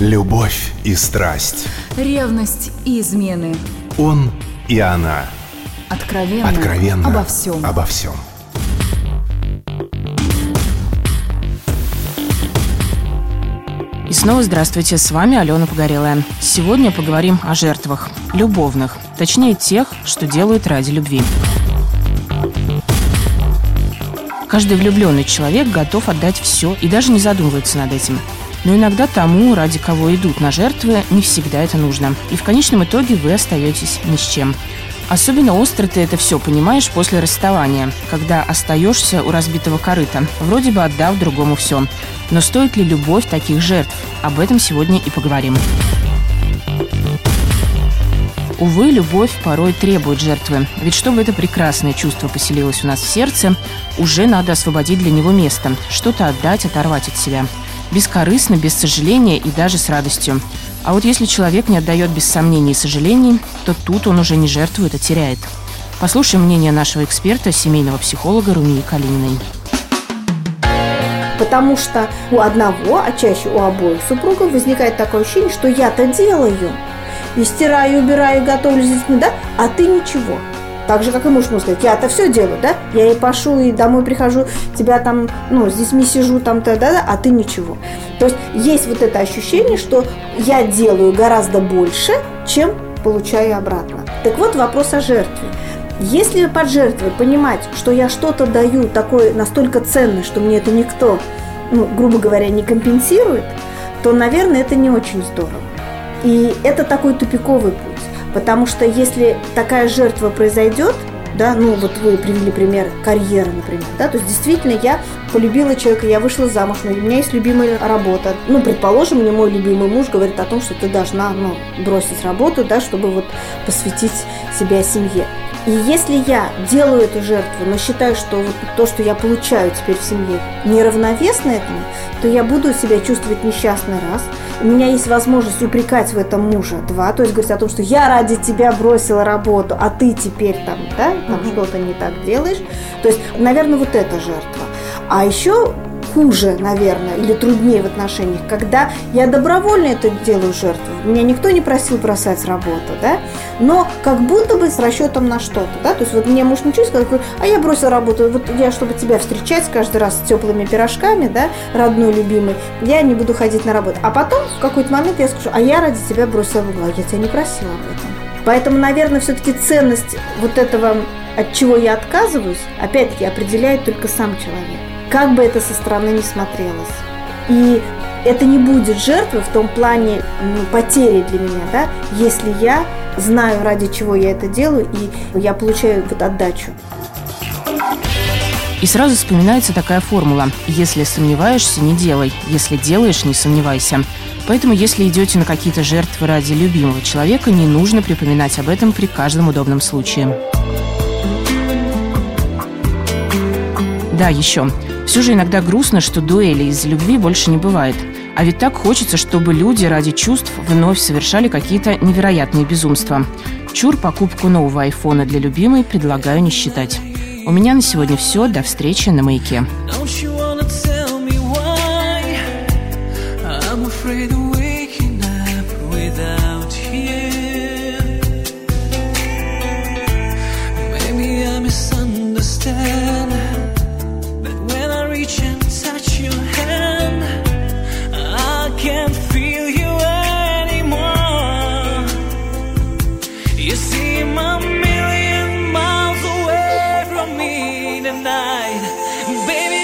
Любовь и страсть. Ревность и измены. Он и она. Откровенно. Откровенно. Обо всем. Обо всем. И снова здравствуйте, с вами Алена Погорелая. Сегодня поговорим о жертвах, любовных, точнее тех, что делают ради любви. Каждый влюбленный человек готов отдать все и даже не задумывается над этим. Но иногда тому, ради кого идут на жертвы, не всегда это нужно. И в конечном итоге вы остаетесь ни с чем. Особенно остро ты это все понимаешь после расставания, когда остаешься у разбитого корыта, вроде бы отдав другому все. Но стоит ли любовь таких жертв? Об этом сегодня и поговорим. Увы, любовь порой требует жертвы. Ведь чтобы это прекрасное чувство поселилось у нас в сердце, уже надо освободить для него место, что-то отдать, оторвать от себя. Бескорыстно, без сожаления и даже с радостью. А вот если человек не отдает без сомнений и сожалений, то тут он уже не жертвует, а теряет. Послушаем мнение нашего эксперта, семейного психолога Румии Калининой. Потому что у одного, а чаще у обоих супругов возникает такое ощущение, что я-то делаю. И стираю, убираю, готовлю с детьми, да? А ты ничего. Так же, как и муж может сказать, я-то все делаю, да? Я и пашу, и домой прихожу, тебя там, ну, с детьми сижу, там, да, да, а ты ничего. То есть есть вот это ощущение, что я делаю гораздо больше, чем получаю обратно. Так вот вопрос о жертве. Если под жертвой понимать, что я что-то даю такое настолько ценное, что мне это никто, ну, грубо говоря, не компенсирует, то, наверное, это не очень здорово. И это такой тупиковый путь. Потому что если такая жертва произойдет, да, ну вот вы привели пример карьеры, например, да, то есть действительно я полюбила человека, я вышла замуж, у меня есть любимая работа. Ну, предположим, мне мой любимый муж говорит о том, что ты должна, ну, бросить работу, да, чтобы вот посвятить себя семье. И если я делаю эту жертву, но считаю, что вот то, что я получаю теперь в семье, неравновесно этому, то я буду себя чувствовать несчастный раз. У меня есть возможность упрекать в этом мужа, два, то есть говорить о том, что я ради тебя бросила работу, а ты теперь там, да, там mm-hmm. что-то не так делаешь. То есть, наверное, вот эта жертва. А еще хуже, наверное, или труднее в отношениях, когда я добровольно это делаю жертву. Меня никто не просил бросать работу, да, но как будто бы с расчетом на что-то, да, то есть вот мне муж ничего сказал, а я бросил работу, вот я, чтобы тебя встречать каждый раз с теплыми пирожками, да, родной, любимый, я не буду ходить на работу. А потом в какой-то момент я скажу, а я ради тебя бросила угла, я тебя не просила об этом. Поэтому, наверное, все-таки ценность вот этого, от чего я отказываюсь, опять-таки определяет только сам человек как бы это со стороны не смотрелось. И это не будет жертвой в том плане ну, потери для меня, да, если я знаю, ради чего я это делаю, и я получаю вот отдачу. И сразу вспоминается такая формула «Если сомневаешься, не делай, если делаешь, не сомневайся». Поэтому, если идете на какие-то жертвы ради любимого человека, не нужно припоминать об этом при каждом удобном случае. Да, еще. Все же иногда грустно, что дуэли из-за любви больше не бывает. А ведь так хочется, чтобы люди ради чувств вновь совершали какие-то невероятные безумства. Чур покупку нового айфона для любимой предлагаю не считать. У меня на сегодня все. До встречи на маяке. Tonight, baby.